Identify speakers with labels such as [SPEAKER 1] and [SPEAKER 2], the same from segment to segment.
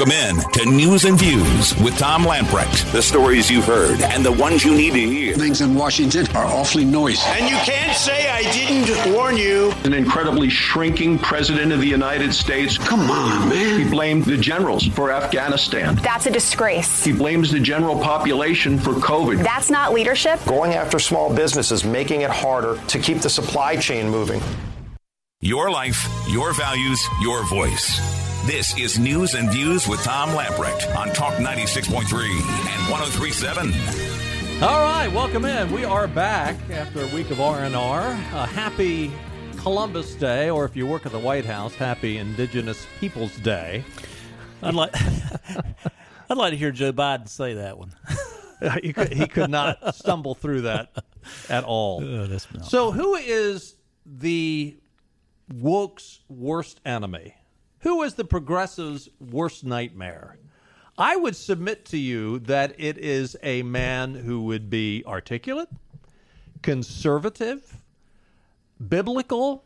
[SPEAKER 1] Welcome in to News and Views with Tom Lamprecht. The stories you've heard and the ones you need to hear.
[SPEAKER 2] Things in Washington are awfully noisy.
[SPEAKER 3] And you can't say I didn't warn you.
[SPEAKER 4] An incredibly shrinking president of the United States.
[SPEAKER 2] Come on, man.
[SPEAKER 4] He blamed the generals for Afghanistan.
[SPEAKER 5] That's a disgrace.
[SPEAKER 4] He blames the general population for COVID.
[SPEAKER 5] That's not leadership.
[SPEAKER 6] Going after small businesses, making it harder to keep the supply chain moving.
[SPEAKER 1] Your life, your values, your voice. This is News and Views with Tom Lamprecht on Talk 96.3 and 1037.
[SPEAKER 7] All right, welcome in. We are back after a week of R&R. A happy Columbus Day, or if you work at the White House, happy Indigenous Peoples Day.
[SPEAKER 8] I'd like, I'd like to hear Joe Biden say that one.
[SPEAKER 7] Uh, he, could, he could not stumble through that at all.
[SPEAKER 8] Oh,
[SPEAKER 7] so, who is the woke's worst enemy? Who is the progressive's worst nightmare? I would submit to you that it is a man who would be articulate, conservative, biblical,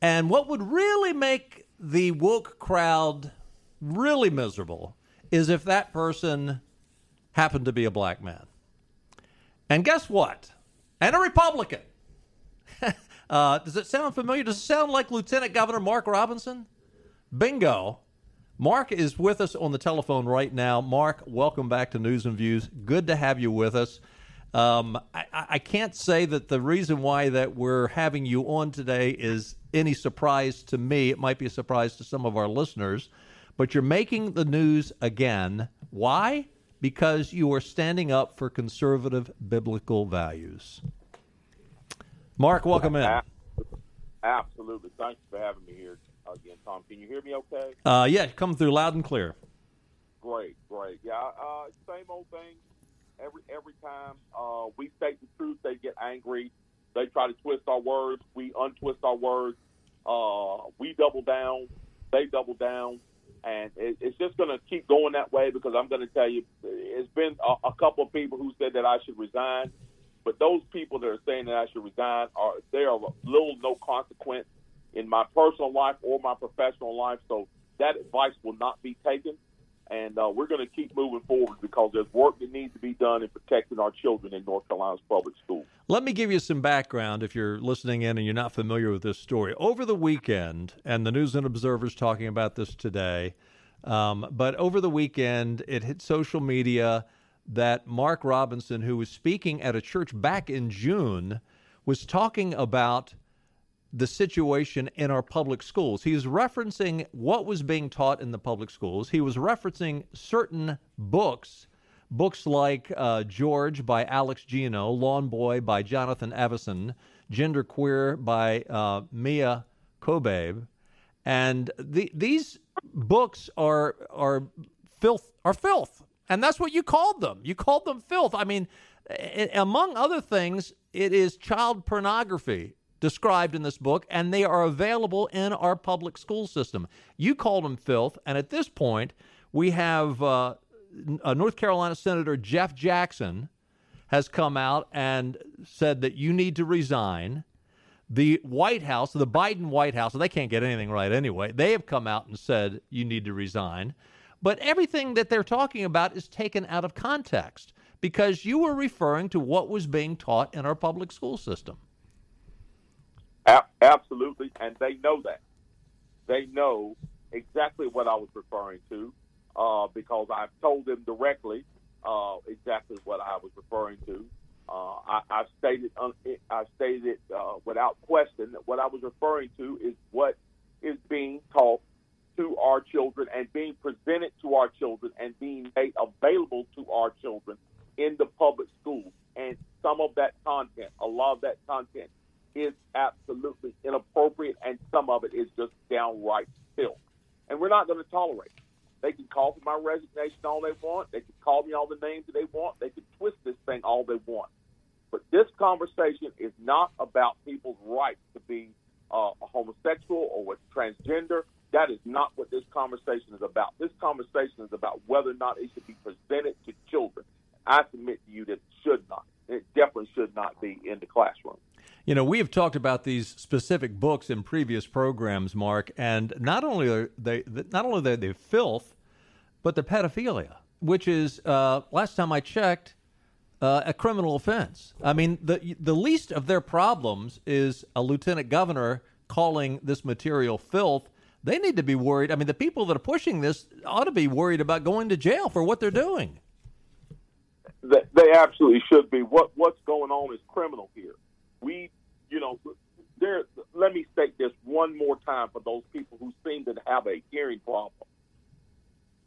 [SPEAKER 7] and what would really make the woke crowd really miserable is if that person happened to be a black man. And guess what? And a Republican. uh, does it sound familiar? Does it sound like Lieutenant Governor Mark Robinson? Bingo. Mark is with us on the telephone right now. Mark, welcome back to News and Views. Good to have you with us. Um, I, I, can't say that the reason why that we're having you on today is any surprise to me. It might be a surprise to some of our listeners, but you're making the news again. Why? Because you are standing up for conservative biblical values. Mark, welcome in.
[SPEAKER 9] Absolutely. Thanks for having me here again, Tom. Can you hear me okay?
[SPEAKER 7] Uh, yeah, come through loud and clear.
[SPEAKER 9] Great, great. Yeah, uh, same old thing. Every every time uh, we state the truth, they get angry. They try to twist our words. We untwist our words. Uh, we double down. They double down. And it, it's just going to keep going that way because I'm going to tell you, it's been a, a couple of people who said that I should resign. But those people that are saying that I should resign are they are little no consequence in my personal life or my professional life. So that advice will not be taken. And uh, we're going to keep moving forward because there's work that needs to be done in protecting our children in North Carolina's public schools.
[SPEAKER 7] Let me give you some background if you're listening in and you're not familiar with this story. Over the weekend, and the News and Observer's talking about this today, um, but over the weekend, it hit social media that Mark Robinson, who was speaking at a church back in June, was talking about the situation in our public schools. He was referencing what was being taught in the public schools. He was referencing certain books, books like uh, George by Alex Gino, Lawn Boy by Jonathan Evison, Gender Queer by uh, Mia Kobabe, and the, these books are are filth are filth, and that's what you called them. You called them filth. I mean, among other things, it is child pornography described in this book, and they are available in our public school system. You called them filth, and at this point, we have uh, uh, North Carolina Senator Jeff Jackson has come out and said that you need to resign. The White House, the Biden White House, they can't get anything right anyway. They have come out and said you need to resign. But everything that they're talking about is taken out of context because you were referring to what was being taught in our public school system.
[SPEAKER 9] A- absolutely, and they know that. They know exactly what I was referring to uh, because I've told them directly uh, exactly what I was referring to. Uh, I, I've stated, I stated uh, without question that what I was referring to is what is being taught to our children and being presented to our children and being made available to our children in the public schools. And some of that content, a lot of that content, is absolutely inappropriate, and some of it is just downright filth. And we're not going to tolerate it. They can call for my resignation all they want. They can call me all the names that they want. They can twist this thing all they want. But this conversation is not about people's rights to be uh, a homosexual or with transgender. That is not what this conversation is about. This conversation is about whether or not it should be presented to children. I submit to you that it should not. It definitely should not be in the classroom.
[SPEAKER 7] You know, we have talked about these specific books in previous programs, Mark, and not only are they not only are they filth, but the pedophilia, which is uh, last time I checked, uh, a criminal offense. I mean, the the least of their problems is a lieutenant governor calling this material filth. They need to be worried. I mean, the people that are pushing this ought to be worried about going to jail for what they're doing.
[SPEAKER 9] They, they absolutely should be. What what's going on is criminal here. We, you know, there. Let me state this one more time for those people who seem to have a hearing problem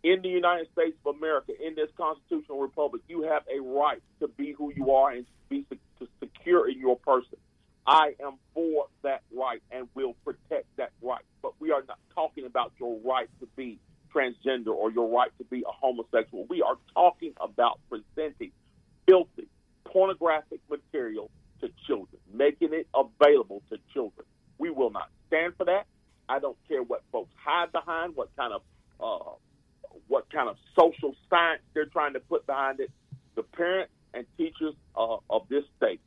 [SPEAKER 9] in the United States of America, in this constitutional republic, you have a right to be who you are and be to secure in your person. I am for that right and will protect that right. But we are not talking about your right to be transgender or your right to be a homosexual. We are talking about presenting filthy, pornographic material to children, making it available to children. We will not stand for that. I don't care what folks hide behind, what kind of uh, what kind of social science they're trying to put behind it. The parents and teachers uh, of this state,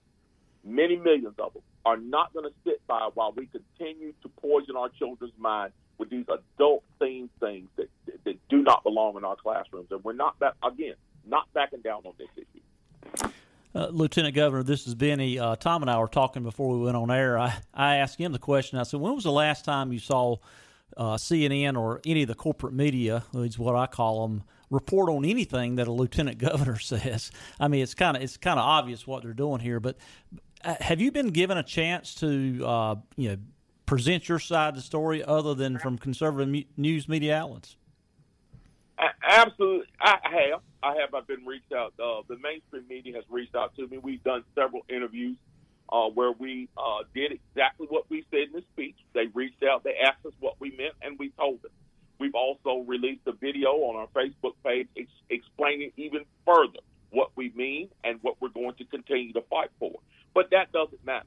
[SPEAKER 9] many millions of them, are not going to sit by while we continue to poison our children's mind with these adult themed things that, that do not belong in our classrooms. And we're not that again, not backing down on this issue.
[SPEAKER 8] Uh, Lieutenant Governor, this is Benny. Uh, Tom and I were talking before we went on air. I, I asked him the question. I said, "When was the last time you saw uh, CNN or any of the corporate media, is what I call them, report on anything that a lieutenant governor says. I mean, it's kind of it's kind of obvious what they're doing here. But uh, have you been given a chance to uh, you know present your side of the story other than from conservative news media outlets?
[SPEAKER 9] Absolutely, I have. I have. I've been reached out. Uh, the mainstream media has reached out to me. We've done several interviews uh, where we uh, did exactly what we said in the speech. They reached out, they asked us what we meant, and we told them. We've also released a video on our Facebook page ex- explaining even further what we mean and what we're going to continue to fight for. But that doesn't matter.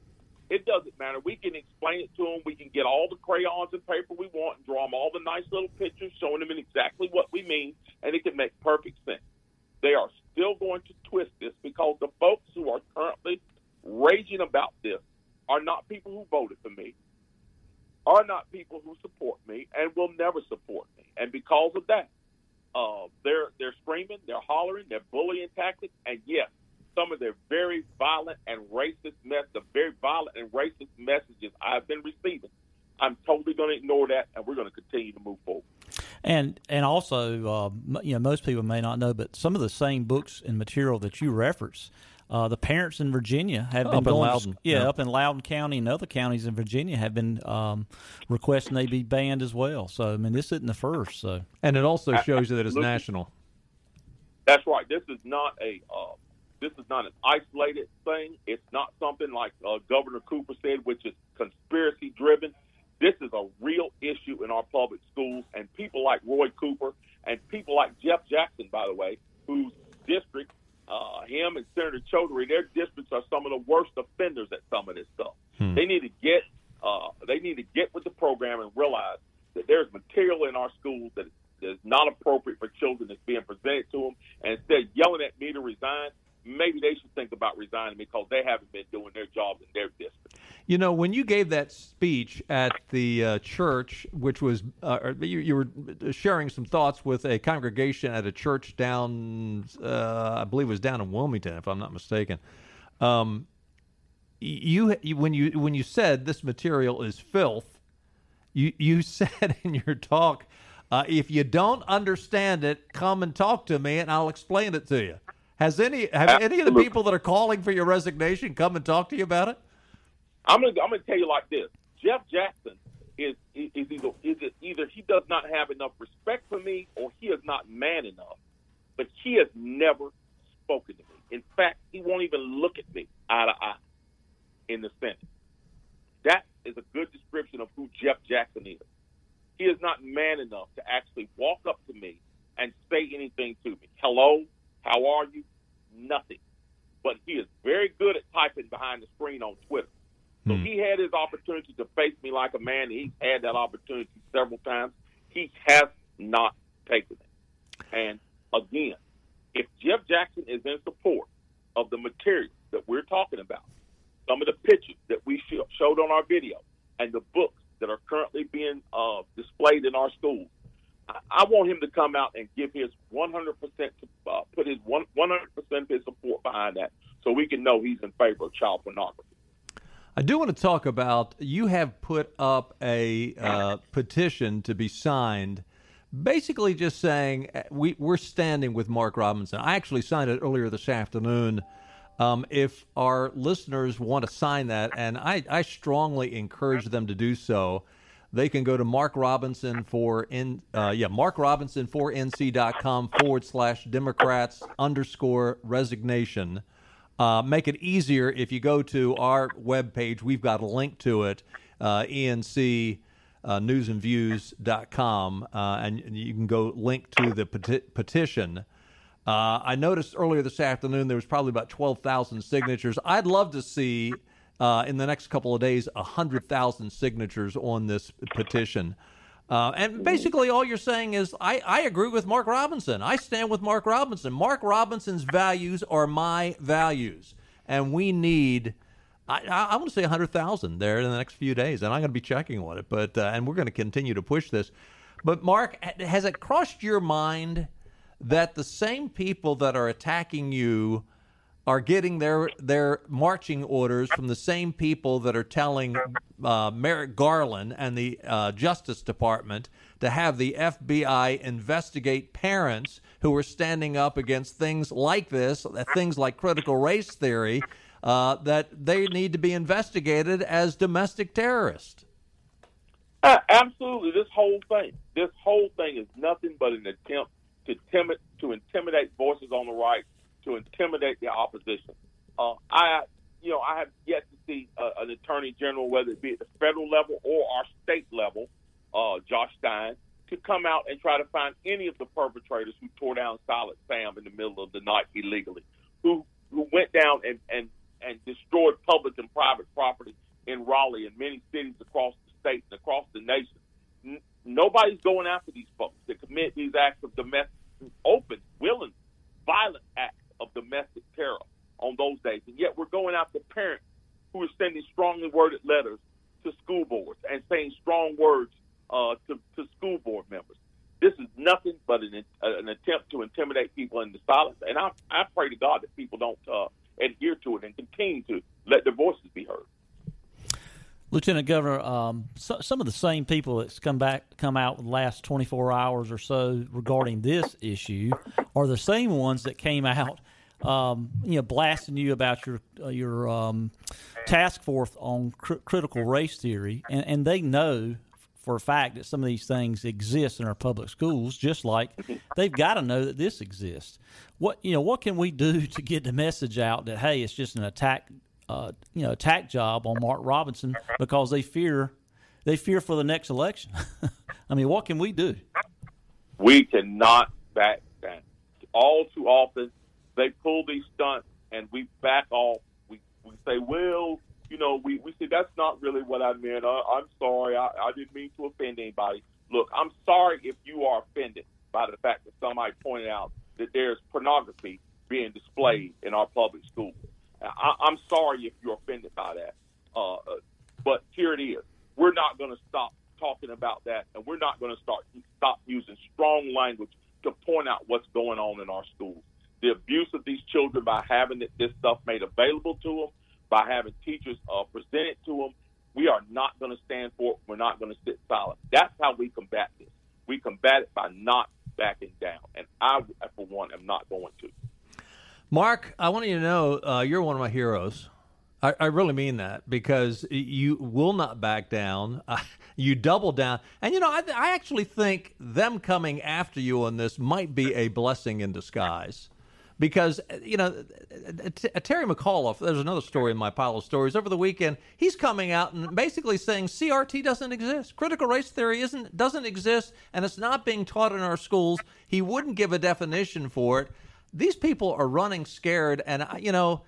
[SPEAKER 9] It doesn't matter. We can explain it to them. We can get all the crayons and paper we want and draw them all the nice little pictures showing them exactly what we mean, and it can make perfect sense. They are still going to twist this because the folks who are currently raging about this are not people who voted for me, are not people who support me, and will never support me. And because of that, uh, they're they're screaming, they're hollering, they're bullying tactics, and yes, some of their very violent and racist mess, the very violent and racist messages I've been receiving. I'm totally going to ignore that, and we're going to continue to move forward.
[SPEAKER 8] And and also, uh, you know, most people may not know, but some of the same books and material that you reference uh, the parents in Virginia have been
[SPEAKER 7] up
[SPEAKER 8] going,
[SPEAKER 7] in Loudoun,
[SPEAKER 8] yeah,
[SPEAKER 7] yeah,
[SPEAKER 8] up in Loudoun County and other counties in Virginia have been um, requesting they be banned as well. So I mean, this isn't the first. So
[SPEAKER 7] and it also shows you that it's national.
[SPEAKER 9] That's right. This is not a uh, this is not an isolated thing. It's not something like uh, Governor Cooper said, which is conspiracy driven. This is a real issue in our public schools, and people like Roy Cooper and people like Jeff Jackson, by the way, whose district uh, him and Senator Chaudhuri, their districts are some of the worst offenders at some of this stuff. Hmm. They need to get uh, they need to get with the program and realize that there's material in our schools that is not appropriate for children that's being presented to them. And instead of yelling at me to resign, maybe they should think about resigning because they haven't been doing their job in their district.
[SPEAKER 7] You know, when you gave that speech at the uh, church, which was uh, you, you, were sharing some thoughts with a congregation at a church down, uh, I believe it was down in Wilmington, if I'm not mistaken. Um, you, you when you when you said this material is filth, you you said in your talk, uh, if you don't understand it, come and talk to me, and I'll explain it to you. Has any have Absolutely. any of the people that are calling for your resignation come and talk to you about it?
[SPEAKER 9] I'm gonna I'm gonna tell you like this: Jeff Jackson is is either is either he does not have enough respect for me or he is not man enough. But he has never spoken to me. In fact, he won't even look at me eye to eye in the Senate. That is a good description of who Jeff Jackson is. He is not man enough to actually walk up to me and say anything to me. Hello, how are you? Nothing. But he is very good at typing behind the screen on Twitter. So hmm. he had his opportunity to face me like a man. He's had that opportunity several times. He has not taken it. And again, if Jeff Jackson is in support of the material that we're talking about, some of the pictures that we showed on our video, and the books that are currently being uh, displayed in our schools, I want him to come out and give his 100% uh, put his 100% of his support behind that, so we can know he's in favor of child pornography.
[SPEAKER 7] I do want to talk about you have put up a uh, petition to be signed, basically just saying uh, we, we're standing with Mark Robinson. I actually signed it earlier this afternoon. Um, if our listeners want to sign that, and I, I strongly encourage them to do so, they can go to Mark Robinson for in uh, yeah Mark Robinson for nc.com forward slash Democrats underscore resignation. Uh, make it easier if you go to our webpage. We've got a link to it, uh, ENC uh, newsandviews.com, uh, and you can go link to the peti- petition. Uh, I noticed earlier this afternoon there was probably about 12,000 signatures. I'd love to see uh, in the next couple of days 100,000 signatures on this petition. Uh, and basically, all you're saying is, I, I agree with Mark Robinson. I stand with Mark Robinson. Mark Robinson's values are my values. And we need, I, I, I want to say 100,000 there in the next few days. And I'm going to be checking on it. But uh, And we're going to continue to push this. But, Mark, has it crossed your mind that the same people that are attacking you are getting their their marching orders from the same people that are telling uh, Merrick Garland and the uh, Justice Department to have the FBI investigate parents who are standing up against things like this, things like critical race theory, uh, that they need to be investigated as domestic terrorists.
[SPEAKER 9] Uh, absolutely, this whole thing, this whole thing is nothing but an attempt to timid to intimidate voices on the right to intimidate the opposition. Uh, I, you know, I have yet to see uh, an attorney general, whether it be at the federal level or our state level, uh, Josh Stein, to come out and try to find any of the perpetrators who tore down Silent Sam in the middle of the night illegally, who who went down and and and destroyed public and private property in Raleigh and many cities across the state and across the nation. Nobody's going after these folks that commit these acts of domestic, open, willing, violent acts of domestic terror on those days. And yet we're going after parents who are sending strongly worded letters to school boards and saying strong words uh, to, to school board members. This is nothing but an, an attempt to intimidate people into silence. And I, I pray to God that people don't uh, adhere to it and continue to let their voices be heard.
[SPEAKER 8] Lieutenant Governor, um, so, some of the same people that's come back, come out in the last 24 hours or so regarding this issue are the same ones that came out, um, you know, blasting you about your uh, your um, task force on cr- critical race theory, and, and they know for a fact that some of these things exist in our public schools, just like they've got to know that this exists. What you know, what can we do to get the message out that hey, it's just an attack uh, you know attack job on Mark Robinson because they fear they fear for the next election. I mean, what can we do?
[SPEAKER 9] We cannot back down. All too often, they pull these stunts and we back off. We we say, well, you know, we we say that's not really what I meant. I, I'm sorry, I, I didn't mean to offend anybody. Look, I'm sorry if you are offended by the fact that somebody pointed out that there's pornography being displayed in our public schools. I, am sorry if you're offended by that, uh, but here it is. We're not going to stop talking about that, and we're not going to start stop using strong language to point out what's going on in our schools. The abuse of these children by having this stuff made available to them, by having teachers uh, present it to them. We are not going to stand for it. We're not going to sit silent. That's how we combat this. We combat it by not backing down, and I, for one, am not going to.
[SPEAKER 7] Mark, I want you to know uh, you're one of my heroes. I, I, really mean that because you will not back down. You double down. And, you know, I, I, actually think them coming after you on this might be a blessing in disguise. Because, you know, uh, uh, Terry McAuliffe, there's another story in my pile of stories over the weekend. He's coming out and basically saying CRT doesn't exist. Critical race theory isn't doesn't exist, and it's not being taught in our schools. He wouldn't give a definition for it these people are running scared, and you know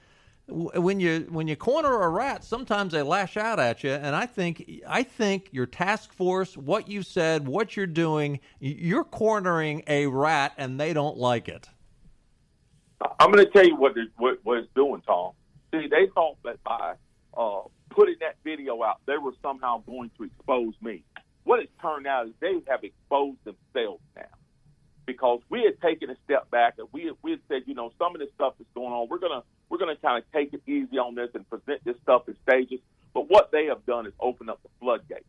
[SPEAKER 7] when you when you corner a rat, sometimes they lash out at you. And I think I think your task force, what you said, what you're doing, you're cornering a rat, and they don't like it.
[SPEAKER 9] I'm going to tell you what, it, what, what it's doing, Tom. See, they thought that by uh, putting that video out, they were somehow going to expose me. what it's turned out is they have exposed themselves now because we had taken a step back and we had, we had said, you know, some of this stuff is going on. We're gonna we're gonna kind of take it easy on this and present this stuff in stages. But what they have done is open up the floodgates.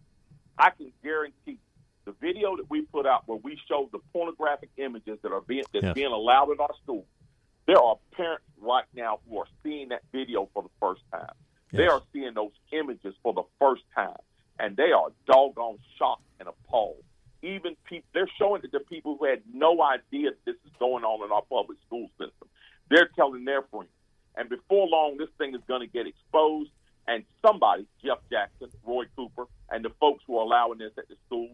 [SPEAKER 9] I can guarantee the video that we put out where we show the pornographic images that are being that's
[SPEAKER 7] Yes.
[SPEAKER 9] being allowed in our schools. There are parents right now who are seeing that video for the first time. They are seeing those images for the first time, and they are doggone shocked and appalled. Even people, they're showing it to people who had no idea this is going on in our public school system. They're telling their friends, and before long, this thing is going to get exposed. And somebody, Jeff Jackson, Roy Cooper, and the folks who are allowing this at the school,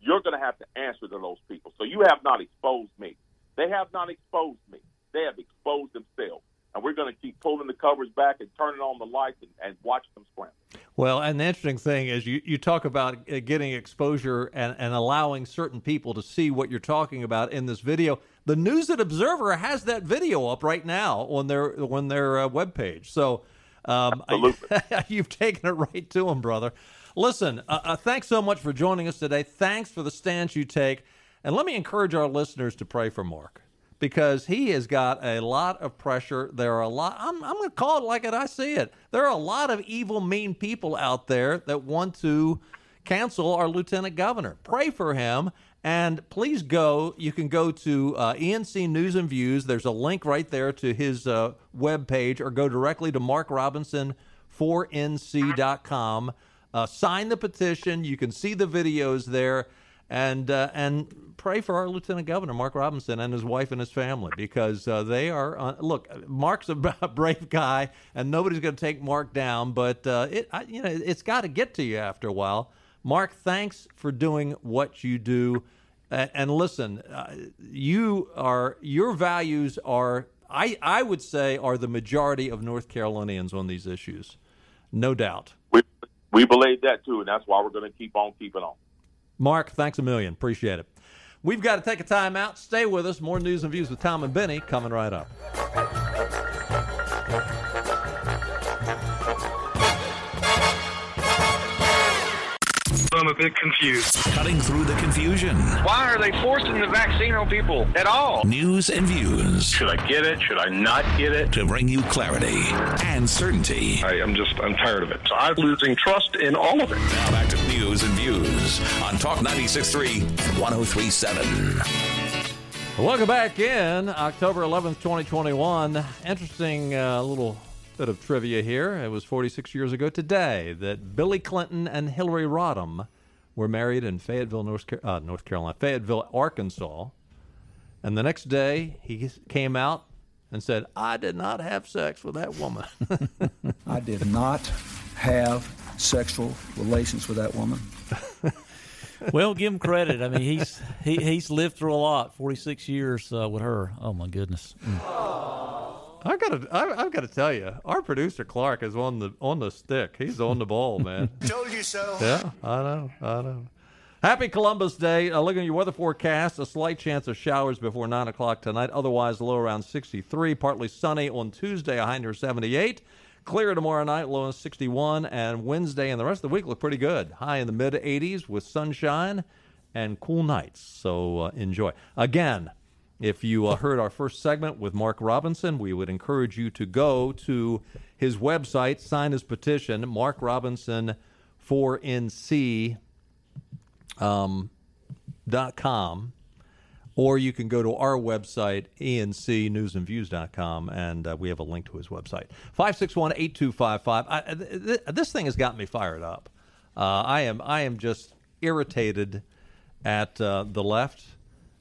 [SPEAKER 9] you're going to have to answer to those people. So you have not exposed me. They have not exposed me. They have exposed themselves. And we're going to keep pulling the covers back and turning on the lights and, and watch them scramble.
[SPEAKER 7] Well, and the interesting thing is you, you talk about uh, getting exposure and, and allowing certain people to see what you're talking about in this video. The News and Observer has that video up right now on their on their uh, webpage. So um, you've taken it right to them, brother. Listen, uh, uh, thanks so much for joining us today. Thanks for the stance you take. And let me encourage our listeners to pray for Mark because he has got a lot of pressure. There are a lot, I'm, I'm going to call it like it, I see it. There are a lot of evil, mean people out there that want to cancel our lieutenant governor. Pray for him. And please go. You can go to uh, ENC News and Views. There's a link right there to his uh, webpage, or go directly to Mark Robinson 4nc.com. Uh, sign the petition. You can see the videos there, and uh, and pray for our Lieutenant Governor Mark Robinson and his wife and his family because uh, they are. Uh, look, Mark's a brave guy, and nobody's going to take Mark down. But uh, it, I, you know, it's got to get to you after a while. Mark, thanks for doing what you do. And, listen, uh, you are your values are I I would say are the majority of North Carolinians on these issues, no doubt.
[SPEAKER 9] We, we believe that too, and that's why we're going to keep on keeping on.
[SPEAKER 7] Mark, thanks a million. Appreciate it. We've got to take a time out. Stay with us. More news and views with Tom and Benny coming right up.
[SPEAKER 10] I'm a bit confused.
[SPEAKER 1] Cutting through the confusion.
[SPEAKER 10] Why are they forcing the vaccine on people at all?
[SPEAKER 1] News and views.
[SPEAKER 4] Should I get it? Should I not get it?
[SPEAKER 1] To bring you clarity and certainty.
[SPEAKER 4] I, I'm just, I'm tired of it. So I'm losing trust in all of it.
[SPEAKER 1] Now back to news and views on Talk 96.3 and 103.7.
[SPEAKER 7] Welcome back in October 11th, 2021. Interesting uh, little bit of trivia here. It was 46 years ago today that Billy Clinton and Hillary Rodham were married in Fayetteville, North, Car- uh, North Carolina, Fayetteville, Arkansas. And the next day, he came out and said, "I did not have sex with that woman."
[SPEAKER 11] I did not have sexual relations with that woman.
[SPEAKER 8] well, give him credit. I mean, he's he, he's lived through a lot. Forty six years uh, with her. Oh my goodness. Mm.
[SPEAKER 7] I gotta, I, I've got to tell you, our producer Clark is on the on the stick. He's on the ball, man.
[SPEAKER 3] Told you so.
[SPEAKER 7] Yeah, I know, I know. Happy Columbus Day. Uh, looking at your weather forecast, a slight chance of showers before 9 o'clock tonight. Otherwise, low around 63. Partly sunny on Tuesday, a high near 78. Clear tomorrow night, low in 61. And Wednesday and the rest of the week look pretty good. High in the mid 80s with sunshine and cool nights. So uh, enjoy. Again, if you uh, heard our first segment with Mark Robinson, we would encourage you to go to his website, sign his petition, Mark Robinson 4NC um, dot com, or you can go to our website, encnewsandviews.com, and uh, we have a link to his website. 561 8255. th- th- This thing has got me fired up. Uh, I am I am just irritated at uh, the left.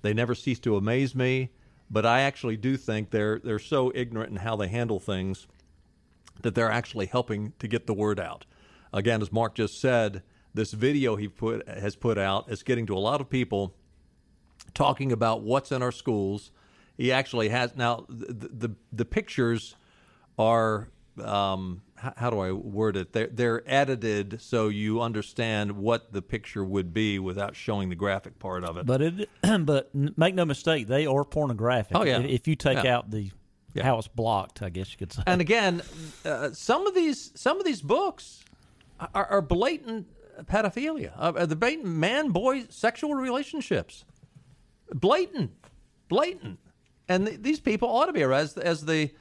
[SPEAKER 7] They never cease to amaze me, but I actually do think they're they're so ignorant in how they handle things that they're actually helping to get the word out. Again, as Mark just said, this video he put has put out is getting to a lot of people talking about what's in our schools. He actually has now the the, the pictures are um, how, how do I word it? They're they're edited so you understand what the picture would be without showing the graphic part of it.
[SPEAKER 8] But it, but make no mistake, they are pornographic.
[SPEAKER 7] Oh, yeah.
[SPEAKER 8] If- you take
[SPEAKER 7] Yeah.
[SPEAKER 8] out the how it's blocked, I guess you could say.
[SPEAKER 7] And again, uh, some of these some of these books are, are blatant pedophilia, uh, blatant man boy sexual relationships. Blatant, blatant. And th- these people ought to be arrested. As the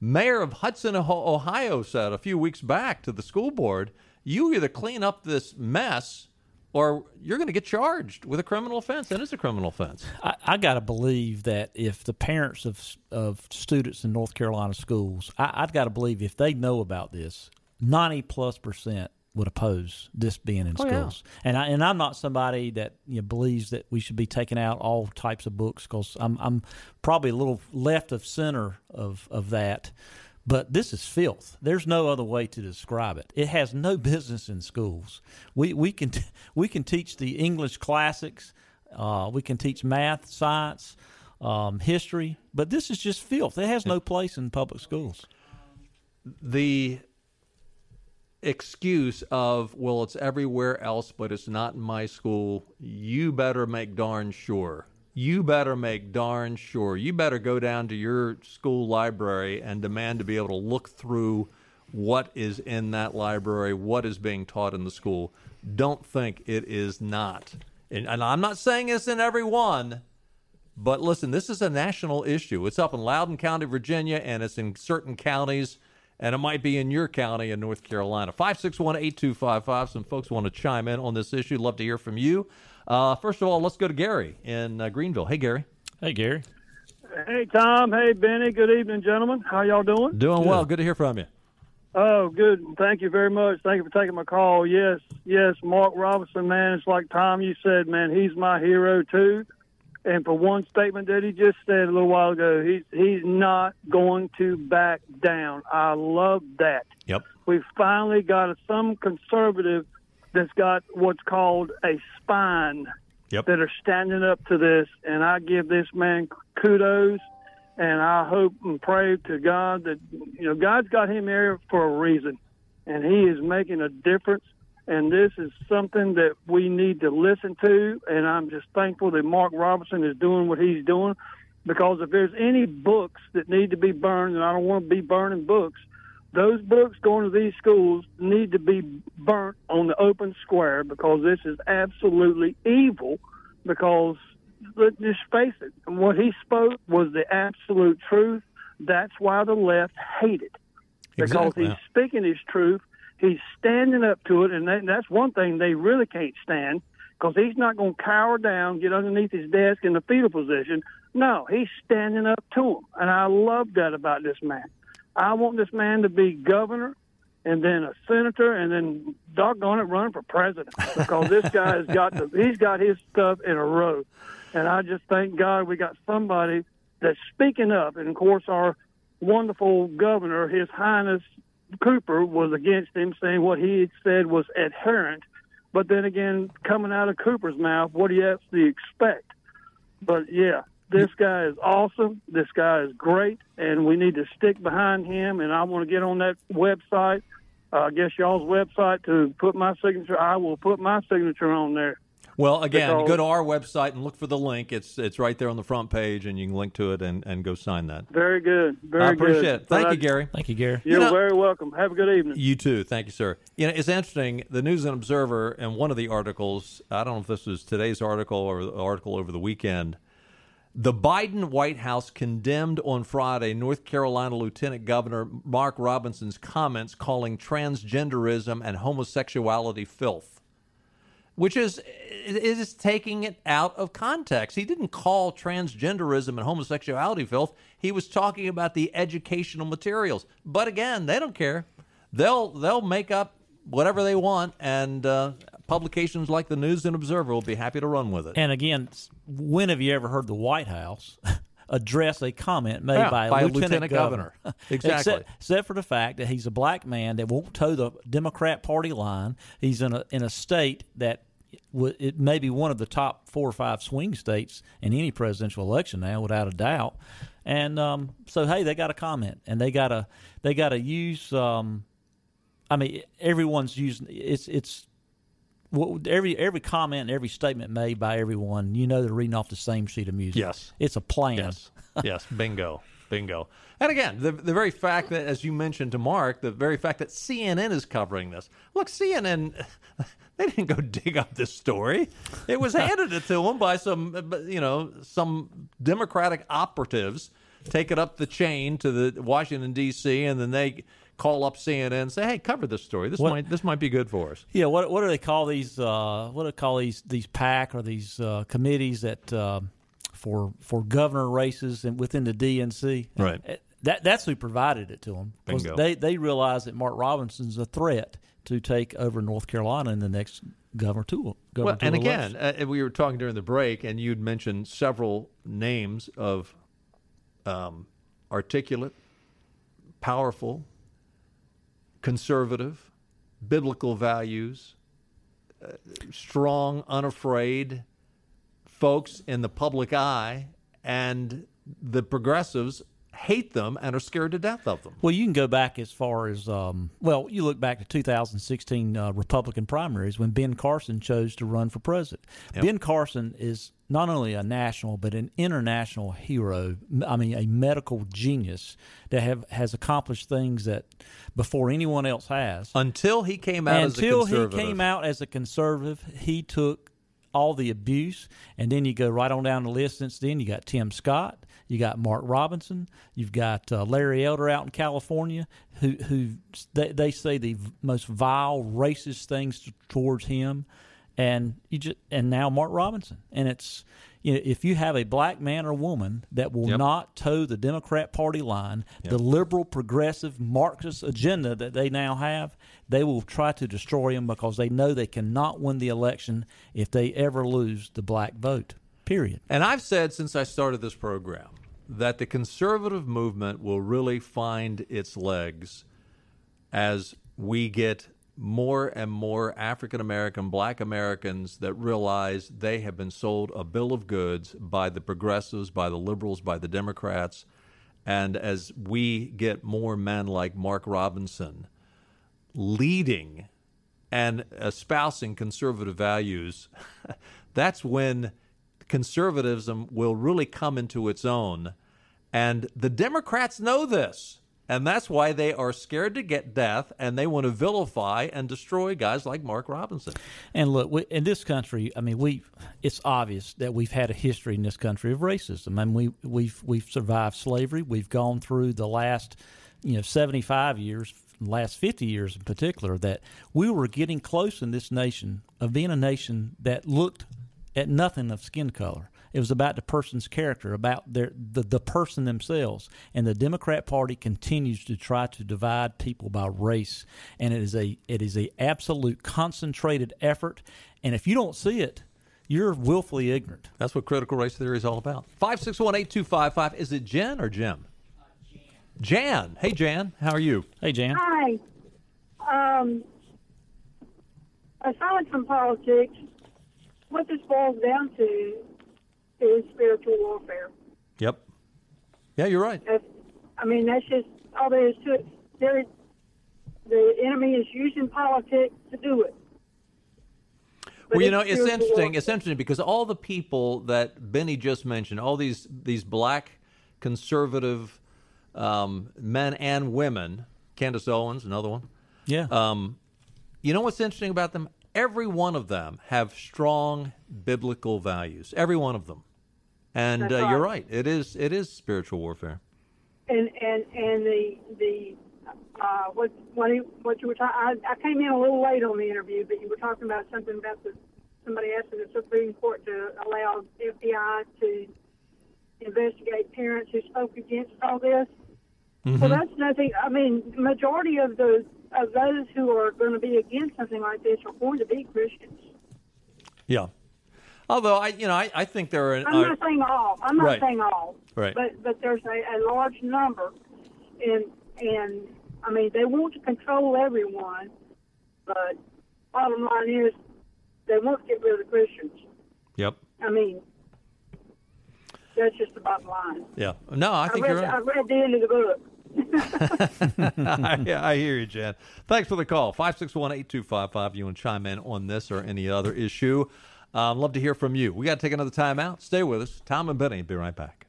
[SPEAKER 7] mayor of Hudson, Ohio said a few weeks back to the school board, you either clean up this mess or you're going to get charged with a criminal offense. And it's a criminal offense.
[SPEAKER 8] I, I got to believe that if the parents of of students in North Carolina schools, I, I've got to believe if they know about this, ninety plus percent would oppose this being in
[SPEAKER 7] Oh, yeah.
[SPEAKER 8] schools. And I and I'm not somebody that you know, believes that we should be taking out all types of books because I'm I'm probably a little left of center of of that. But this is filth. There's no other way to describe it. It has no business in schools. We we can we can teach the English classics. Uh, we can teach math, science, um, history, but this is just filth. It has no place in public schools.
[SPEAKER 7] the excuse of well it's everywhere else but it's not in my school. You better make darn sure. You better make darn sure. You better go down to your school library and demand to be able to look through what is in that library what is being taught in the school. Don't think it is not. And, and i'm not saying it's in every one but listen, this is a national issue. It's up in Loudoun County, Virginia, and it's in certain counties, and it might be in your county in North Carolina. 561 8255. Some folks want to chime in on this issue. Love to hear from you. Uh, first of all, let's go to Gary in uh, Greenville. Hey, Gary.
[SPEAKER 8] Hey, Gary.
[SPEAKER 12] Hey, Tom. Hey, Benny. Good evening, gentlemen. How y'all doing?
[SPEAKER 7] Doing well. Good to hear from you.
[SPEAKER 12] Oh, good. Thank you very much. Thank you for taking my call. Yes, yes, Mark Robinson, man. It's like Tom, you said, man. He's my hero too. And for one statement that he just said a little while ago, he's he's not going to back down. I love that.
[SPEAKER 7] Yep.
[SPEAKER 12] We've finally got a, some conservative that's got what's called a spine
[SPEAKER 7] Yep.
[SPEAKER 12] that are standing up to this, and I give this man kudos, and I hope and pray to God that you know God's got him here for a reason, and he is making a difference. And this is something that we need to listen to, and I'm just thankful that Mark Robertson is doing what he's doing, because if there's any books that need to be burned, and I don't want to be burning books, those books going to these schools need to be burnt on the open square because this is absolutely evil. Because let's just face it, what he spoke was the absolute truth. That's why the left hated it because
[SPEAKER 7] Exactly.
[SPEAKER 12] he's speaking his truth. He's standing up to it, and that, that's one thing they really can't stand because he's not going to cower down, get underneath his desk in the fetal position. No, he's standing up to him, and I love that about this man. I want this man to be governor and then a senator and then doggone it run for president because this guy has got the he's got his stuff in a row. And I just thank God we got somebody that's speaking up and of course our wonderful governor, His Highness Cooper, was against him saying what he had said was adherent. But then again, coming out of Cooper's mouth, what do you actually expect? But yeah, this guy is awesome. This guy is great, and we need to stick behind him. And I want to get on that website, uh, I guess y'all's website, to put my signature. I will put my signature on there.
[SPEAKER 7] Well, again,
[SPEAKER 12] Because-
[SPEAKER 7] go to our website and look for the link. It's it's right there on the front page, and you can link to it and, and go sign that.
[SPEAKER 12] Very good. Very good.
[SPEAKER 7] I appreciate
[SPEAKER 12] good.
[SPEAKER 7] it. Thank
[SPEAKER 12] But
[SPEAKER 7] you,
[SPEAKER 12] I-
[SPEAKER 7] Gary.
[SPEAKER 8] Thank you, Gary.
[SPEAKER 12] You're
[SPEAKER 7] You know-
[SPEAKER 12] very welcome. Have a good evening.
[SPEAKER 7] You too. Thank you, sir. You know, it's interesting. The News and Observer, and one of the articles, I don't know if this was today's article or the article over the weekend, the Biden White House condemned on Friday North Carolina Lieutenant Governor Mark Robinson's comments calling transgenderism and homosexuality filth, which is is taking it out of context. He didn't call transgenderism and homosexuality filth. He was talking about the educational materials. But again, they don't care. They'll they'll make up whatever they want, and uh, publications like the News and Observer will be happy to run with it.
[SPEAKER 8] And again, when have you ever heard the White House address a comment made
[SPEAKER 7] Yeah,
[SPEAKER 8] by a
[SPEAKER 7] by a
[SPEAKER 8] lieutenant,
[SPEAKER 7] lieutenant governor. Exactly.
[SPEAKER 8] except, except for the fact that he's a black man that won't toe the Democrat Party line. He's in a in a state that w- it may be one of the top four or five swing states in any presidential election now, without a doubt. And um, so, hey, they got a comment, and they got to they got to use. Um, I mean, everyone's using it's it's what, every every comment, every statement made by everyone, you know, they're reading off the same sheet of music.
[SPEAKER 7] Yes.
[SPEAKER 8] it's a plan.
[SPEAKER 7] Yes. yes. Bingo. Bingo. And again, the the very fact that, as you mentioned to Mark, the very fact that CNN is covering this. Look, CNN, they didn't go dig up this story. It was handed it to them by some, you know, some Democratic operatives. Take it up the chain to the Washington D.C. and then they call up CNN and say, "Hey, cover this story. This
[SPEAKER 8] What-
[SPEAKER 7] might this might be good for us."
[SPEAKER 8] Yeah, what what do they call these? Uh, what do they call these these PAC or these uh, committees that uh, for for governor races and within the DNC?
[SPEAKER 7] Right.
[SPEAKER 8] Uh, That that's who provided it to them.
[SPEAKER 7] Bingo.
[SPEAKER 8] They they realize that Mark Robinson's a threat to take over North Carolina in the next governor tool.
[SPEAKER 7] Well, and again, uh, we were talking during the break, and you'd mentioned several names of um, articulate, powerful, conservative, biblical values, uh, strong, unafraid folks in the public eye, and the progressives hate them and are scared to death of them.
[SPEAKER 8] Well, you can go back as far as um, well. You look back to 2016 uh, Republican primaries when Ben Carson chose to run for president.
[SPEAKER 7] Yep.
[SPEAKER 8] Ben Carson is not only a national but an international hero. I mean, a medical genius that have has accomplished things that before anyone else has.
[SPEAKER 7] Until he came out as a
[SPEAKER 8] Until he came out as a conservative, he took all the abuse, and then you go right on down the list. Since then, you got Tim Scott, you got Mark Robinson, you've got uh, Larry Elder out in California, who who they, they say the most vile, racist things towards him, and you just and now Mark Robinson, and it's. You know, if you have a black man or woman that will
[SPEAKER 7] Yep.
[SPEAKER 8] not toe the Democrat Party line, the liberal, progressive, Marxist agenda that they now have, they will try to destroy him because they know they cannot win the election if they ever lose the black vote. Period.
[SPEAKER 7] And I've said since I started this program that the conservative movement will really find its legs as we get more and more African American, black Americans that realize they have been sold a bill of goods by the progressives, by the liberals, by the Democrats. And as we get more men like Mark Robinson leading and espousing conservative values, that's when conservatism will really come into its own. And the Democrats know this. And that's why they are scared to get death and they want to vilify and destroy guys like Mark Robinson.
[SPEAKER 8] And look, we, in this country, I mean, we it's obvious that we've had a history in this country of racism. Mean, we we've we've survived slavery. We've gone through the last, you know, seventy five years, last fifty years in particular, that we were getting close in this nation of being a nation that looked at nothing of skin color. It was about the person's character, about their the, the person themselves. And the Democrat Party continues to try to divide people by race, and it is a it is a absolute concentrated effort. And if you don't see it, you're willfully ignorant.
[SPEAKER 7] That's what critical race theory is all about. 561 8255. Is it Jen or Jim? Jan. Hey, Jan. How are you?
[SPEAKER 8] Hey, Jan.
[SPEAKER 13] Hi. Um, aside from politics, what this boils down to is spiritual warfare.
[SPEAKER 7] Yep. Yeah, you're right.
[SPEAKER 13] That's, I mean, that's just all there is to it. There is, the enemy is using politics to do it. But
[SPEAKER 7] well, you know, it's interesting.
[SPEAKER 13] warfare.
[SPEAKER 7] It's interesting because all the people that Benny just mentioned, all these these black conservative um, men and women, Candace Owens, another one.
[SPEAKER 8] Yeah.
[SPEAKER 7] Um, you know what's interesting about them? Every one of them have strong biblical values. Every one of them. And uh, you're
[SPEAKER 13] right.
[SPEAKER 7] It is it is spiritual warfare.
[SPEAKER 13] and and and the the uh, what what you, what you were talking. I, I came in a little late on the interview, but you were talking about something about the somebody asking the Supreme Court to allow FBI to investigate parents who spoke against all this. Well, that's nothing. I mean, majority of the of those who are going to be against something like this are going to be Christians.
[SPEAKER 7] Yeah. Although I, you know, I, I think there are.
[SPEAKER 13] I'm not saying all. I'm not
[SPEAKER 7] Right.
[SPEAKER 13] saying all.
[SPEAKER 7] Right.
[SPEAKER 13] But but there's a, a large number, and and I mean they want to control everyone, but bottom line is they want to get rid of the Christians.
[SPEAKER 7] Yep.
[SPEAKER 13] I mean that's just the bottom line.
[SPEAKER 7] Yeah. No, I think
[SPEAKER 13] read,
[SPEAKER 7] you're right.
[SPEAKER 13] I read the end of the book.
[SPEAKER 7] I, I hear you, Jan. Thanks for the call. 561 8255. You want to chime in on this or any other issue. Um, love to hear from you. We got to take another time out. Stay with us. Tom and Benny be right back.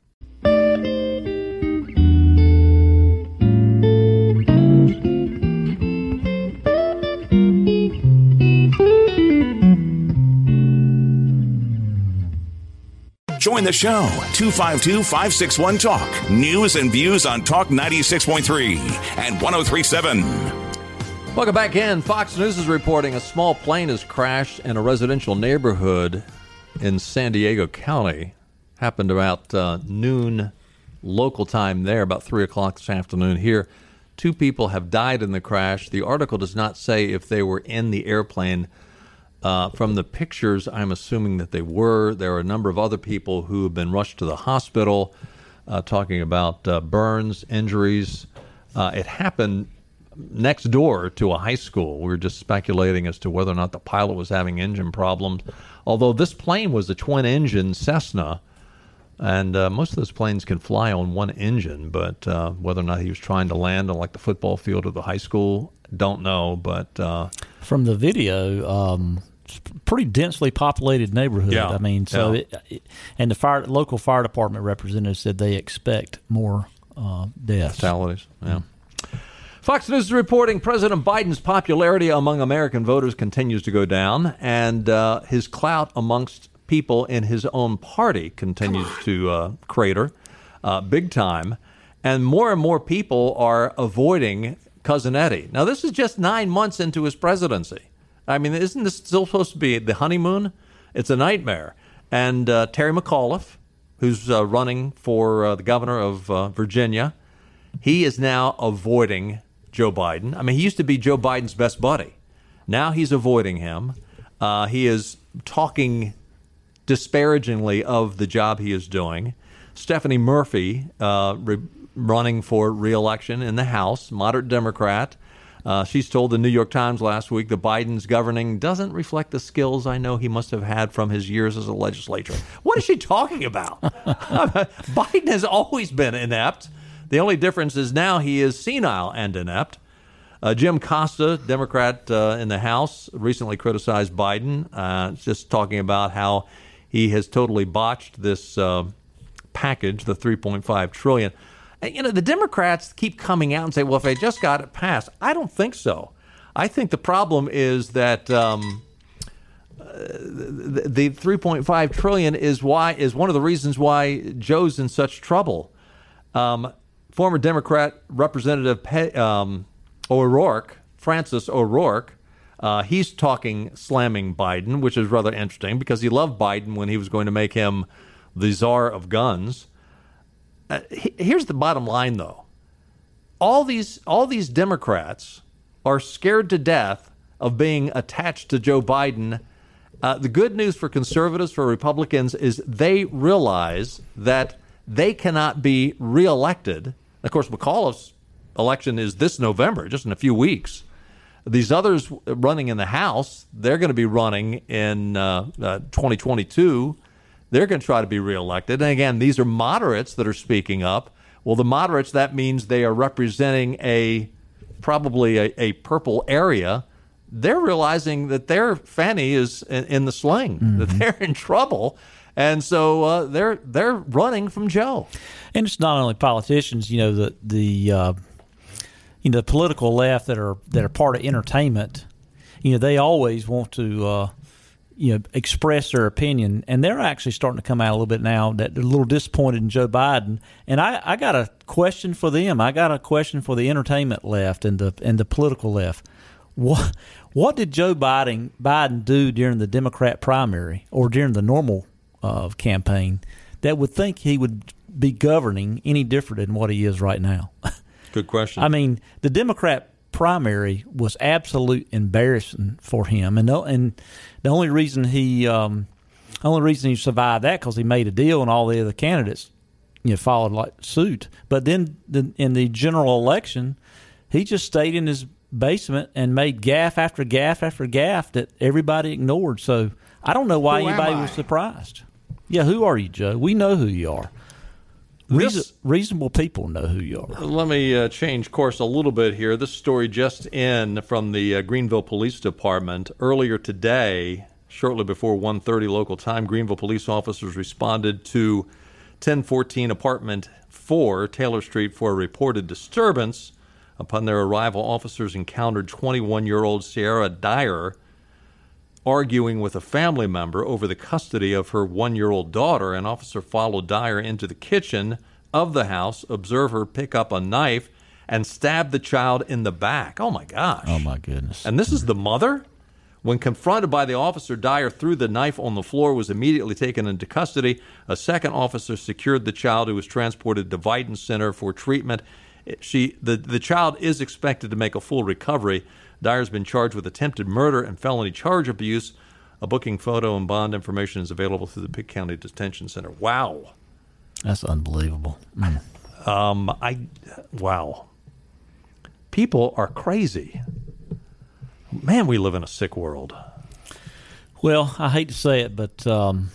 [SPEAKER 1] Join the show 252 561 Talk. News and views on Talk 96.3 and 1037.
[SPEAKER 7] Welcome back in. Fox News is reporting a small plane has crashed in a residential neighborhood in San Diego County. Happened about uh, noon local time there, about 3 o'clock this afternoon here. Two people have died in the crash. The article does not say if they were in the airplane. Uh, from the pictures, I'm assuming that they were. There are a number of other people who have been rushed to the hospital, uh, talking about uh, burns, injuries. Uh, it happened next door to a high school. We were just speculating as to whether or not the pilot was having engine problems. Although this plane was a twin engine Cessna, and uh, most of those planes can fly on one engine, but uh, whether or not he was trying to land on like the football field of the high school, don't know. But uh,
[SPEAKER 8] from the video, um, pretty densely populated neighborhood.
[SPEAKER 7] Yeah.
[SPEAKER 8] I mean, so
[SPEAKER 7] Yeah.
[SPEAKER 8] it, it- and the fire local fire department representative said they expect more uh, deaths.
[SPEAKER 7] fatalities. Yeah. Fox News is reporting President Biden's popularity among American voters continues to go down, and uh, his clout amongst people in his own party continues to uh, crater uh, big time. And more and more people are avoiding Cousin Eddie. Now, this is just nine months into his presidency. I mean, isn't this still supposed to be the honeymoon? It's a nightmare. And uh, Terry McAuliffe, who's uh, running for uh, the governor of uh, Virginia, he is now avoiding Joe Biden. I mean, he used to be Joe Biden's best buddy. Now he's avoiding him. Uh, he is talking disparagingly of the job he is doing. Stephanie Murphy, uh, re- running for reelection in the House, moderate Democrat. Uh, she's told the New York Times last week that Biden's governing doesn't reflect the skills I know he must have had from his years as a legislator. What is she talking about? Biden has always been inept. The only difference is now he is senile and inept. Uh, Jim Costa, Democrat uh, in the House, recently criticized Biden, uh, just talking about how he has totally botched this uh, package, the 3.5 trillion. You know, the Democrats keep coming out and say, "Well, if they just got it passed," I don't think so. I think the problem is that um, uh, the, the 3.5 trillion is why is one of the reasons why Joe's in such trouble. Um, former Democrat Representative Pe- um, O'Rourke, Francis O'Rourke, uh, he's talking slamming Biden, which is rather interesting because he loved Biden when he was going to make him the czar of guns. Uh, here's the bottom line, though: all these all these Democrats are scared to death of being attached to Joe Biden. Uh, the good news for conservatives, for Republicans, is they realize that they cannot be reelected. Of course, McAuliffe's election is this November, just in a few weeks. These others running in the House, they're going to be running in uh, uh, 2022. They're going to try to be reelected. And again, these are moderates that are speaking up. Well, the moderates, that means they are representing a probably a, a purple area. They're realizing that their fanny is in, in the sling, that they're in trouble. And so uh, they're they're running from Joe.
[SPEAKER 8] And it's not only politicians, you know, the the uh, you know the political left that are that are part of entertainment. You know, they always want to uh, you know express their opinion, and they're actually starting to come out a little bit now that they're a little disappointed in Joe Biden. And I, I got a question for them. I got a question for the entertainment left and the and the political left. What what did Joe Biden Biden do during the Democrat primary or during the normal uh, campaign that would think he would be governing any different than what he is right now?
[SPEAKER 7] Good question.
[SPEAKER 8] I mean, the Democrat primary was absolute embarrassing for him, and the, and the only reason he um, only reason he survived that because he made a deal, and all the other candidates you know followed like suit. But then the, in the general election, he just stayed in his basement and made gaffe after gaffe after gaffe that everybody ignored. So I don't know why
[SPEAKER 7] Who
[SPEAKER 8] anybody was surprised. Yeah, who are you, Joe? We know who you are. Reason, reasonable people know who you are.
[SPEAKER 7] Let me uh, change course a little bit here. This story just in from the uh, Greenville Police Department earlier today, shortly before 1:30 local time. Greenville police officers responded to 1014 apartment 4 Taylor Street for a reported disturbance. Upon their arrival, officers encountered 21-year-old Sierra Dyer arguing with a family member over the custody of her one year old daughter. An officer followed Dyer into the kitchen of the house, observe her pick up a knife, and stab the child in the back. Oh my gosh.
[SPEAKER 8] Oh my goodness.
[SPEAKER 7] And this is the mother? When confronted by the officer, Dyer threw the knife on the floor, was immediately taken into custody. A second officer secured the child, who was transported to Vidant Center for treatment. She, the, the child is expected to make a full recovery. Dyer's been charged with attempted murder and felony charge abuse. A booking photo and bond information is available through the Pitt County Detention Center. Wow.
[SPEAKER 8] That's unbelievable. Mm.
[SPEAKER 7] Um, I, wow. People are crazy. Man, we live in a sick world.
[SPEAKER 8] Well, I hate to say it, but um,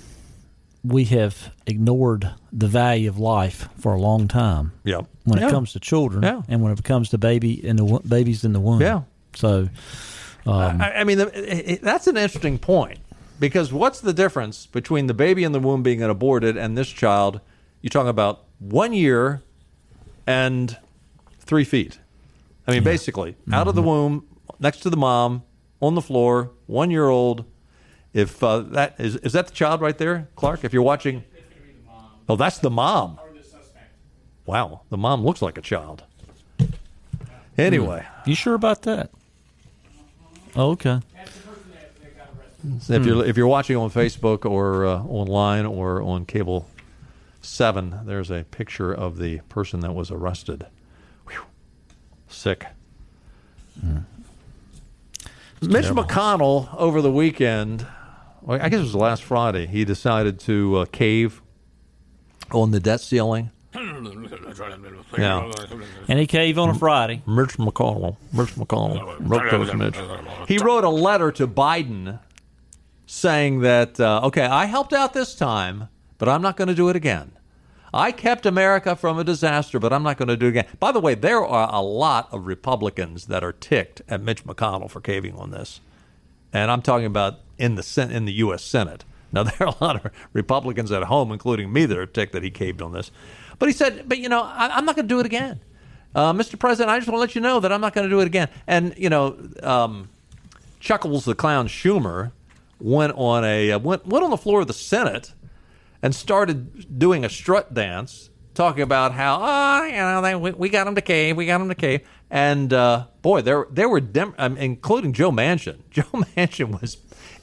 [SPEAKER 8] we have ignored the value of life for a long time.
[SPEAKER 7] Yeah.
[SPEAKER 8] When
[SPEAKER 7] yeah.
[SPEAKER 8] it comes to children,
[SPEAKER 7] yeah.
[SPEAKER 8] and when it comes to baby in the babies in the womb.
[SPEAKER 7] Yeah.
[SPEAKER 8] So, um,
[SPEAKER 7] I, I, mean, the, it, that's an interesting point because what's the difference between the baby in the womb being aborted and this child? You're talking about one year and three feet. I mean, yeah. basically, mm-hmm. out of the womb, next to the mom, on the floor, one year old. If uh, that is is that the child right there, Clark? If you're watching, oh, that's the mom. Wow, the mom looks like a child. Anyway,
[SPEAKER 8] you sure about that? Oh, okay.
[SPEAKER 7] So if you're if you're watching on Facebook or uh, online or on cable seven, there's a picture of the person that was arrested. Whew. Sick. Mm. Mitch terrible. McConnell over the weekend, well, I guess it was last Friday, he decided to uh, cave on the debt ceiling.
[SPEAKER 8] Yeah. And he caved on a Friday.
[SPEAKER 7] Mitch McConnell. Mitch McConnell. Wrote those Mitch. He wrote a letter to Biden saying that, uh, okay, I helped out this time, but I'm not going to do it again. I kept America from a disaster, but I'm not going to do it again. By the way, there are a lot of Republicans that are ticked at Mitch McConnell for caving on this, and I'm talking about in the in the U.S. Senate. Now there are a lot of Republicans at home, including me, that are ticked that he caved on this. But he said, "But you know, I, am not going to do it again, uh, Mr. President. I just want to let you know that I'm not going to do it again." And you know, um, Chuckles the clown Schumer went on a uh, went went on the floor of the Senate and started doing a strut dance, talking about how, oh, you know, they, we, we got him to cave, we got him to cave. And uh, boy, there there were, dem- um, including Joe Manchin. Joe Manchin was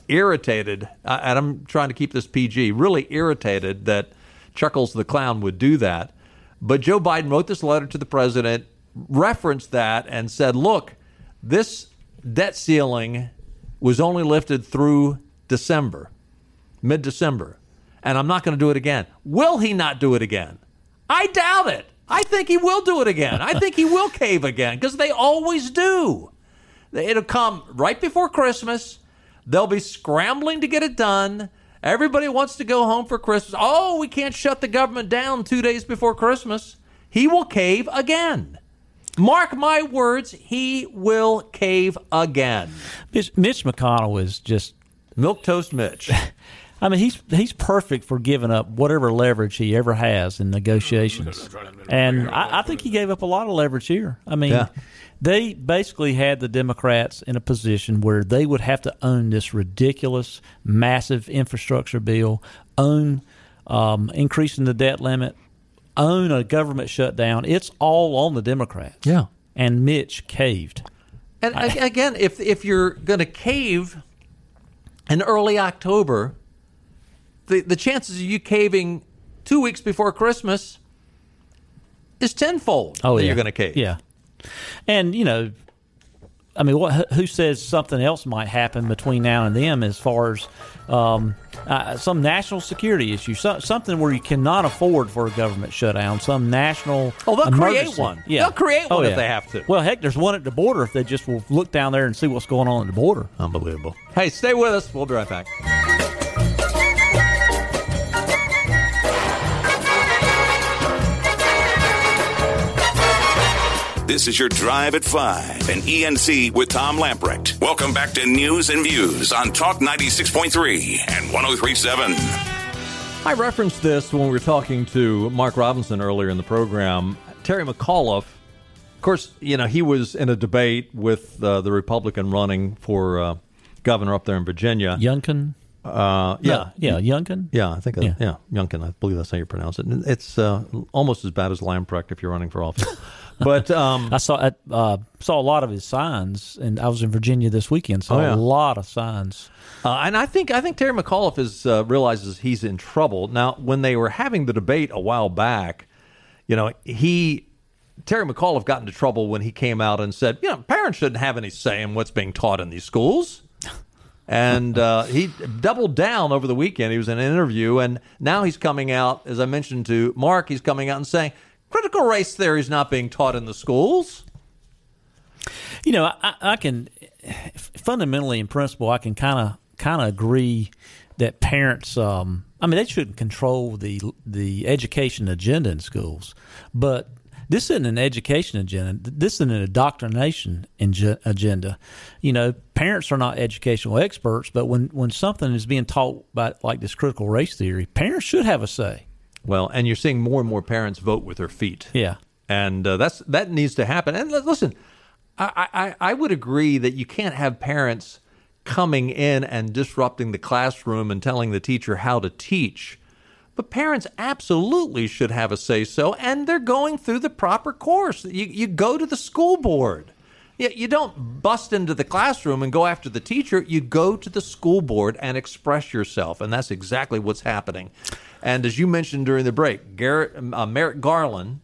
[SPEAKER 7] irritated, uh, and I'm trying to keep this PG, really irritated that Chuckles the Clown would do that. But Joe Biden wrote this letter to the president, referenced that, and said, look, this debt ceiling was only lifted through December, mid December and I'm not going to do it again. Will he not do it again? I doubt it. I think he will do it again. I think he will cave again because they always do. It'll come right before Christmas. They'll be scrambling to get it done. Everybody wants to go home for Christmas. Oh, we can't shut the government down two days before Christmas. He will cave again. Mark my words, he will cave again.
[SPEAKER 8] Mitch, Mitch McConnell is just
[SPEAKER 7] milk toast Mitch.
[SPEAKER 8] I mean, he's he's perfect for giving up whatever leverage he ever has in negotiations, and I, I think he gave up a lot of leverage here. I mean, yeah. they basically had the Democrats in a position where they would have to own this ridiculous, massive infrastructure bill, own um, increasing the debt limit, own a government shutdown. It's all on the Democrats.
[SPEAKER 7] Yeah,
[SPEAKER 8] and Mitch caved.
[SPEAKER 7] And I, again, if if you're going to cave in early October the, the chances of you caving two weeks before Christmas is tenfold.
[SPEAKER 8] Oh,
[SPEAKER 7] that
[SPEAKER 8] yeah.
[SPEAKER 7] you're going to cave.
[SPEAKER 8] Yeah, and you know, I mean, what? Who says something else might happen between now and then, as far as um, uh, some national security issue, so, something where you cannot afford for a government shutdown, some national.
[SPEAKER 7] Oh, they'll
[SPEAKER 8] emergency.
[SPEAKER 7] create one.
[SPEAKER 8] Yeah,
[SPEAKER 7] they'll create
[SPEAKER 8] oh,
[SPEAKER 7] one
[SPEAKER 8] yeah.
[SPEAKER 7] if they have to.
[SPEAKER 8] Well, heck, there's one at the border. If they just will look down there and see what's going on at the border.
[SPEAKER 7] Unbelievable. Hey, stay with us. We'll be right back.
[SPEAKER 1] This is your Drive at 5 and ENC with Tom Lamprecht. Welcome back to News and Views on Talk 96.3 and 1037.
[SPEAKER 7] I referenced this when we were talking to Mark Robinson earlier in the program. Terry McAuliffe, of course, you know, he was in a debate with uh, the Republican running for uh, governor up there in Virginia.
[SPEAKER 8] Youngkin.
[SPEAKER 7] Uh, yeah,
[SPEAKER 8] yeah, Youngkin.
[SPEAKER 7] Yeah, I think
[SPEAKER 8] Yeah.
[SPEAKER 7] yeah, yeah Youngkin. I believe that's how you pronounce it. It's uh, almost as bad as Lamprecht if you're running for office. but um,
[SPEAKER 8] I saw I, uh, saw a lot of his signs, and I was in Virginia this weekend. Saw
[SPEAKER 7] Oh, yeah.
[SPEAKER 8] a lot of signs.
[SPEAKER 7] Uh, and I think I think Terry McAuliffe is uh, realizes he's in trouble now. When they were having the debate a while back, you know, he Terry McAuliffe got into trouble when he came out and said, you know, parents shouldn't have any say in what's being taught in these schools. And uh, he doubled down over the weekend. He was in an interview, and now he's coming out, as I mentioned to Mark, he's coming out and saying critical race theory is not being taught in the schools.
[SPEAKER 8] You know, I, I can fundamentally, in principle, I can kind of kind of agree that parents. Um, I mean, they shouldn't control the the education agenda in schools, but this isn't an education agenda. This isn't an indoctrination agenda. You know, parents are not educational experts, but when when something is being taught by like this critical race theory, parents should have a say.
[SPEAKER 7] Well, and you're seeing more and more parents vote with their feet.
[SPEAKER 8] Yeah.
[SPEAKER 7] and uh, that's that needs to happen. And li- listen, I, I I would agree that you can't have parents coming in and disrupting the classroom and telling the teacher how to teach. But parents absolutely should have a say so, and they're going through the proper course. You, you go to the school board. You, you don't bust into the classroom and go after the teacher. You go to the school board and express yourself, and that's exactly what's happening. And as you mentioned during the break, Garrett, uh, Merrick Garland,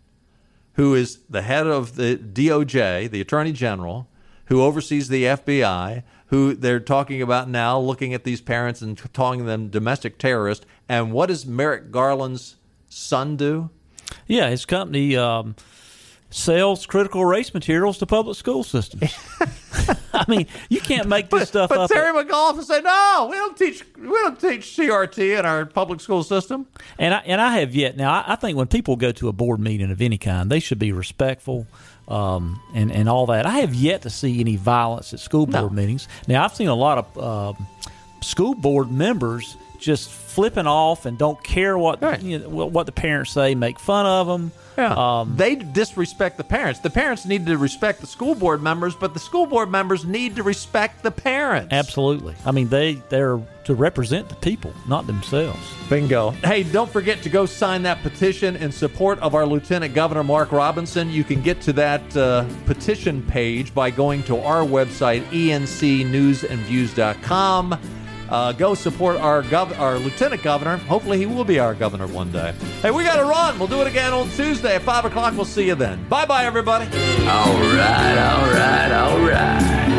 [SPEAKER 7] who is the head of the DOJ, the Attorney General, who oversees the FBI, who they're talking about now, looking at these parents and calling them domestic terrorists. And what does Merrick Garland's son do?
[SPEAKER 8] Yeah, his company um, sells critical race materials to public school systems. I mean, you can't make this stuff
[SPEAKER 7] but
[SPEAKER 8] up.
[SPEAKER 7] Terry McAuliffe said, "No, we don't teach. We don't teach CRT in our public school system."
[SPEAKER 8] And I and I have yet now. I, I think when people go to a board meeting of any kind, they should be respectful. Um, and and all that. I have yet to see any violence at school board meetings. Now I've seen a lot of um, school board members just flipping off and don't care what you know, what what the parents say, make fun of them.
[SPEAKER 7] Yeah.
[SPEAKER 8] Um,
[SPEAKER 7] they disrespect the parents. The parents need to respect the school board members, but the school board members need to respect the parents.
[SPEAKER 8] Absolutely. I mean, they they're to represent the people, not themselves.
[SPEAKER 7] Bingo. Hey, don't forget to go sign that petition in support of our Lieutenant Governor Mark Robinson. You can get to that uh, petition page by going to our website, encnewsandviews.com. Uh, go support our gov- our Lieutenant Governor. Hopefully, he will be our governor one day. Hey, we got to run. We'll do it again on Tuesday at 5 o'clock. We'll see you then. Bye bye, everybody.
[SPEAKER 14] All right, all right, all right.